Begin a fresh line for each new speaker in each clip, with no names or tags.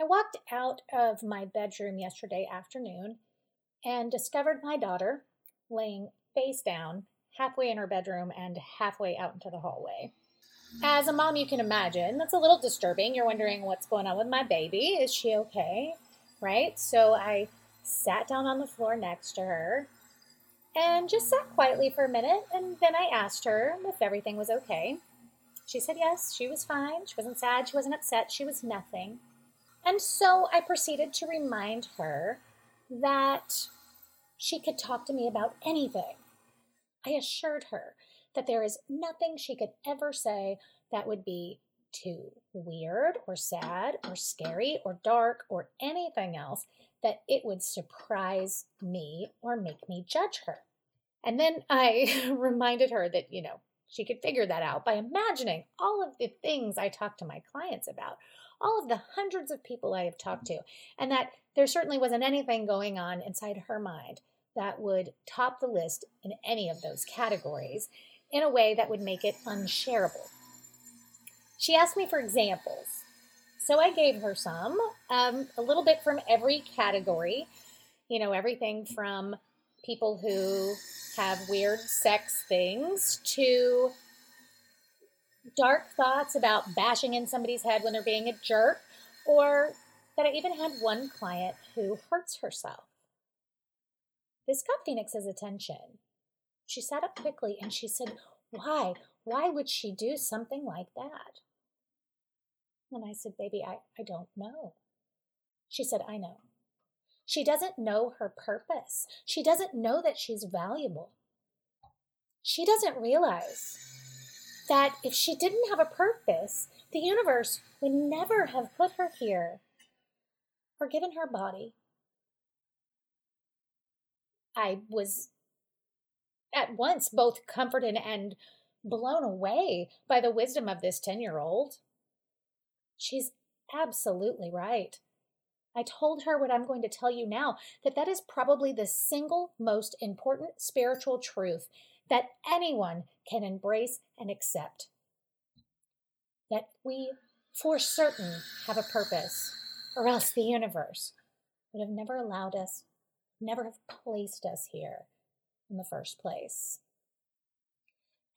I walked out of my bedroom yesterday afternoon and discovered my daughter laying face down halfway in her bedroom and halfway out into the hallway. As a mom, you can imagine that's a little disturbing. You're wondering what's going on with my baby. Is she okay? Right? So I sat down on the floor next to her and just sat quietly for a minute. And then I asked her if everything was okay. She said yes, she was fine. She wasn't sad, she wasn't upset, she was nothing. And so I proceeded to remind her that she could talk to me about anything. I assured her that there is nothing she could ever say that would be too weird or sad or scary or dark or anything else that it would surprise me or make me judge her. And then I reminded her that, you know, she could figure that out by imagining all of the things I talk to my clients about, all of the hundreds of people I have talked to, and that there certainly wasn't anything going on inside her mind that would top the list in any of those categories in a way that would make it unshareable. She asked me for examples. So I gave her some, um, a little bit from every category. You know, everything from people who have weird sex things to dark thoughts about bashing in somebody's head when they're being a jerk, or that I even had one client who hurts herself. This got Phoenix's attention. She sat up quickly and she said, Why? Why would she do something like that? And I said, Baby, I, I don't know. She said, I know. She doesn't know her purpose. She doesn't know that she's valuable. She doesn't realize that if she didn't have a purpose, the universe would never have put her here or given her body. I was at once both comforted and blown away by the wisdom of this 10 year old. She's absolutely right. I told her what I'm going to tell you now that that is probably the single most important spiritual truth that anyone can embrace and accept. That we, for certain, have a purpose, or else the universe would have never allowed us, never have placed us here in the first place.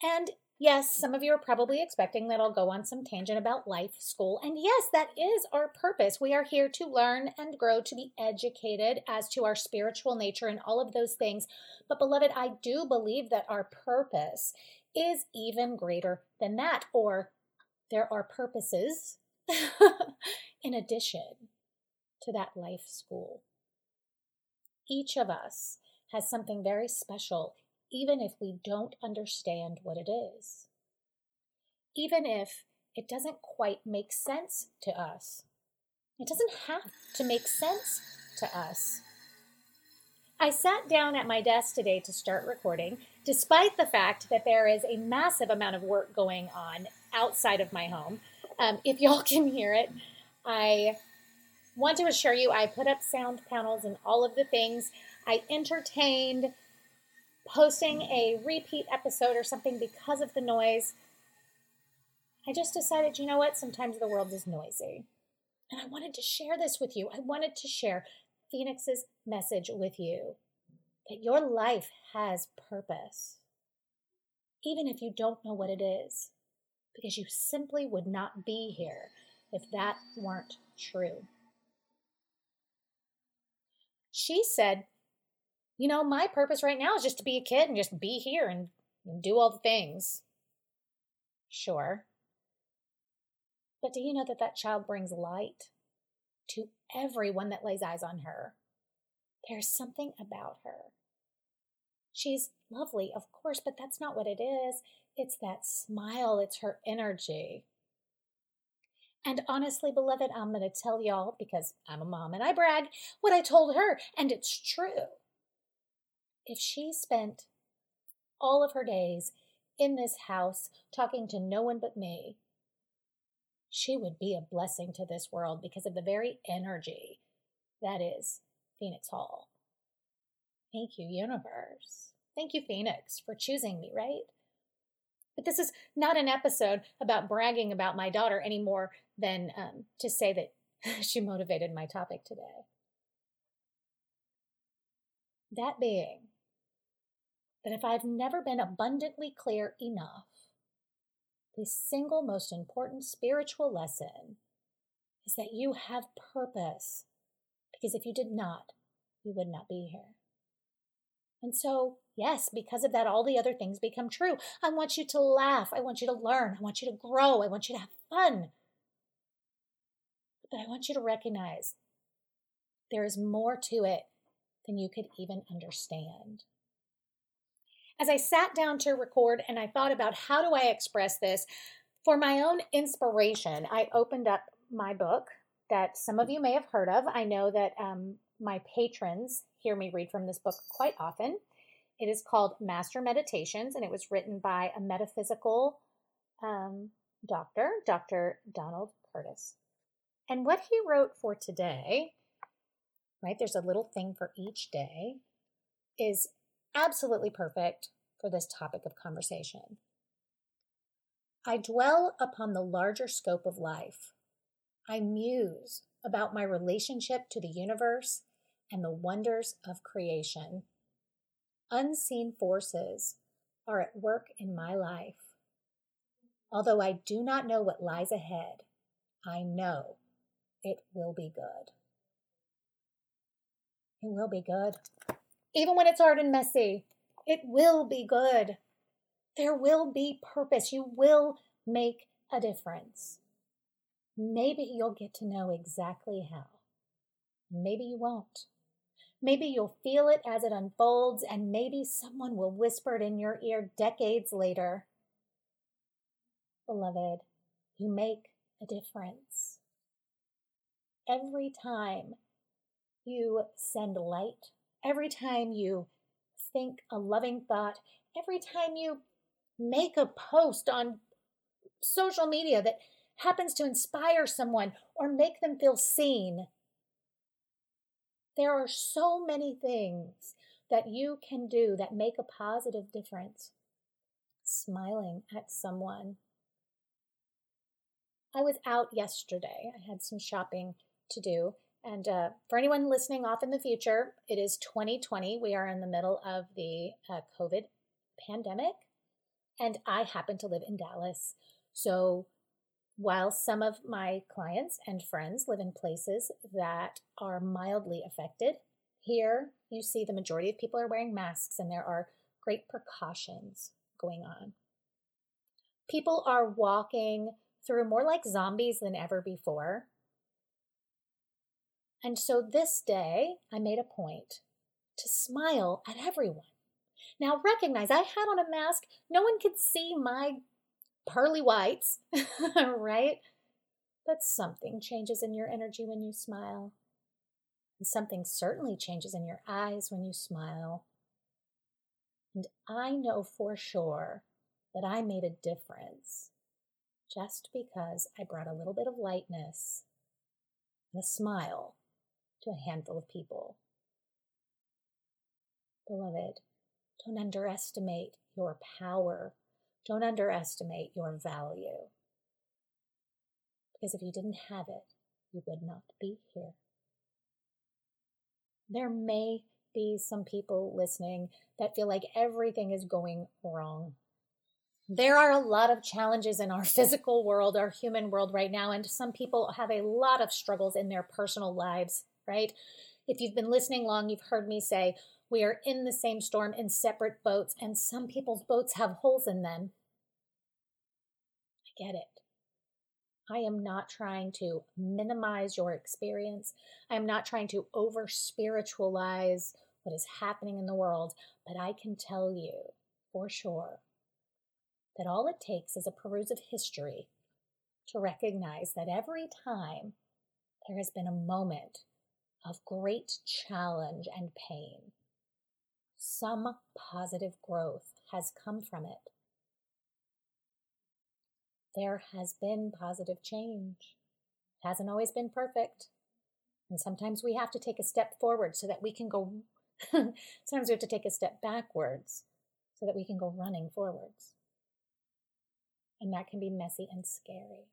And yes, some of you are probably expecting that I'll go on some tangent about life, school, and yes, that is our purpose. We are here to learn and grow, to be educated as to our spiritual nature and all of those things. But, beloved, I do believe that our purpose is even greater than that, or there are purposes in addition to that life school. Each of us has something very special, even if we don't understand what it is. Even if it doesn't quite make sense to us. It doesn't have to make sense to us. I sat down at my desk today to start recording, despite the fact that there is a massive amount of work going on outside of my home. Um, if y'all can hear it, I want to assure you I put up sound panels and all of the things. I entertained posting a repeat episode or something because of the noise. I just decided, you know what? Sometimes the world is noisy. And I wanted to share this with you. I wanted to share Phoenix's message with you that your life has purpose, even if you don't know what it is, because you simply would not be here if that weren't true. She said you know, my purpose right now is just to be a kid and just be here and, and do all the things. Sure. But do you know that that child brings light to everyone that lays eyes on her? There's something about her. She's lovely, of course, but that's not what it is. It's that smile, it's her energy. And honestly, beloved, I'm going to tell y'all because I'm a mom and I brag what I told her, and it's true. If she spent all of her days in this house talking to no one but me, she would be a blessing to this world because of the very energy that is Phoenix Hall. Thank you, universe. Thank you, Phoenix, for choosing me, right? But this is not an episode about bragging about my daughter any more than um, to say that she motivated my topic today. That being that if I've never been abundantly clear enough, the single most important spiritual lesson is that you have purpose. Because if you did not, you would not be here. And so, yes, because of that, all the other things become true. I want you to laugh. I want you to learn. I want you to grow. I want you to have fun. But I want you to recognize there is more to it than you could even understand. As I sat down to record and I thought about how do I express this, for my own inspiration, I opened up my book that some of you may have heard of. I know that um, my patrons hear me read from this book quite often. It is called Master Meditations, and it was written by a metaphysical um, doctor, Dr. Donald Curtis. And what he wrote for today, right, there's a little thing for each day, is absolutely perfect for this topic of conversation. I dwell upon the larger scope of life. I muse about my relationship to the universe and the wonders of creation. Unseen forces are at work in my life. Although I do not know what lies ahead, I know it will be good. It will be good. Even when it's hard and messy, it will be good. There will be purpose. You will make a difference. Maybe you'll get to know exactly how. Maybe you won't. Maybe you'll feel it as it unfolds, and maybe someone will whisper it in your ear decades later. Beloved, you make a difference. Every time you send light, every time you think a loving thought, every time you make a post on social media that happens to inspire someone or make them feel seen, there are so many things that you can do that make a positive difference. Smiling at someone. I was out yesterday. I had some shopping to do. And uh, for anyone listening off in the future, it is 2020. We are in the middle of the uh, COVID pandemic. And I happen to live in Dallas. So while some of my clients and friends live in places that are mildly affected, here you see the majority of people are wearing masks and there are great precautions going on. People are walking through more like zombies than ever before. And so this day, I made a point to smile at everyone. Now, recognize I had on a mask. No one could see my pearly whites, right? But something changes in your energy when you smile. And something certainly changes in your eyes when you smile. And I know for sure that I made a difference just because I brought a little bit of lightness and a smile to a handful of people. Beloved, don't underestimate your power don't underestimate your value. Because if you didn't have it, you would not be here. There may be some people listening that feel like everything is going wrong. There are a lot of challenges in our physical world, our human world right now, and some people have a lot of struggles in their personal lives, right? If you've been listening long, you've heard me say, we are in the same storm in separate boats, and some people's boats have holes in them. I get it. I am not trying to minimize your experience. I am not trying to over spiritualize what is happening in the world, but I can tell you for sure that all it takes is a peruse of history to recognize that every time there has been a moment of great challenge and pain, some positive growth has come from it. There has been positive change. It hasn't always been perfect. And sometimes we have to take a step forward so that we can go, sometimes we have to take a step backwards so that we can go running forwards. And that can be messy and scary.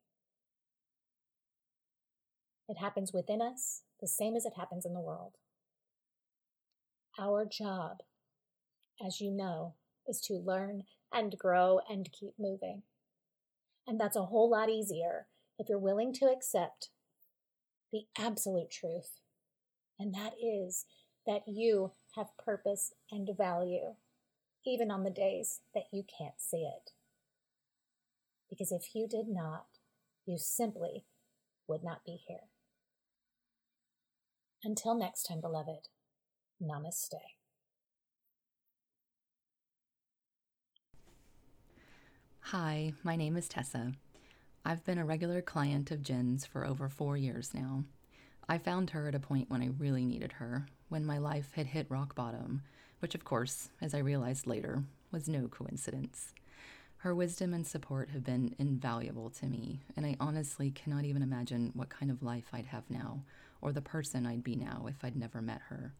It happens within us the same as it happens in the world. Our job, as you know, is to learn and grow and keep moving. And that's a whole lot easier if you're willing to accept the absolute truth. And that is that you have purpose and value, even on the days that you can't see it. Because if you did not, you simply would not be here. Until next time, beloved, namaste.
Hi, my name is Tessa. I've been a regular client of Jen's for over four years now. I found her at a point when I really needed her, when my life had hit rock bottom, which, of course, as I realized later, was no coincidence. Her wisdom and support have been invaluable to me, and I honestly cannot even imagine what kind of life I'd have now, or the person I'd be now if I'd never met her.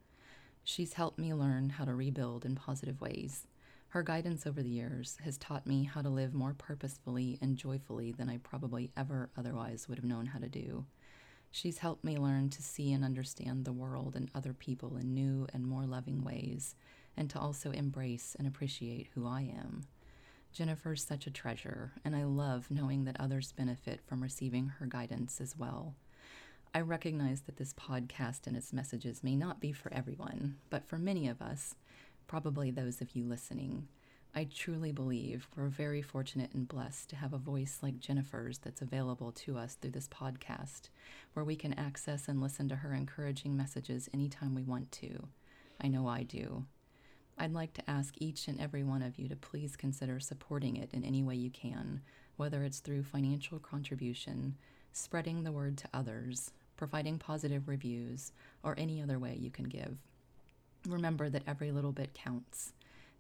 She's helped me learn how to rebuild in positive ways. Her guidance over the years has taught me how to live more purposefully and joyfully than I probably ever otherwise would have known how to do. She's helped me learn to see and understand the world and other people in new and more loving ways, and to also embrace and appreciate who I am. Jennifer's such a treasure, and I love knowing that others benefit from receiving her guidance as well. I recognize that this podcast and its messages may not be for everyone, but for many of us, probably those of you listening, I truly believe we're very fortunate and blessed to have a voice like Jennifer's that's available to us through this podcast, where we can access and listen to her encouraging messages anytime we want to. I know I do. I'd like to ask each and every one of you to please consider supporting it in any way you can, whether it's through financial contribution, spreading the word to others, providing positive reviews, or any other way you can give. Remember that every little bit counts.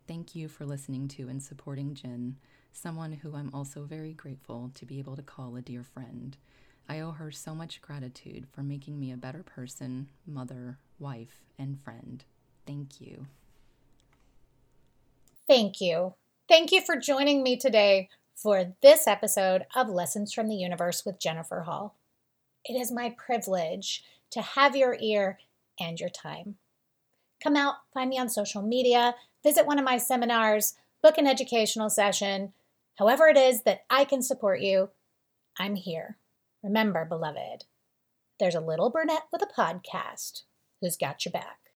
Thank you for listening to and supporting Jen, someone who I'm also very grateful to be able to call a dear friend. I owe her so much gratitude for making me a better person, mother, wife, and friend. Thank you.
Thank you. Thank you for joining me today for this episode of Lessons from the Universe with Jennifer Hall. It is my privilege to have your ear and your time. Come out, find me on social media, visit one of my seminars, book an educational session. However, it is that I can support you, I'm here. Remember, beloved, there's a little brunette with a podcast who's got your back.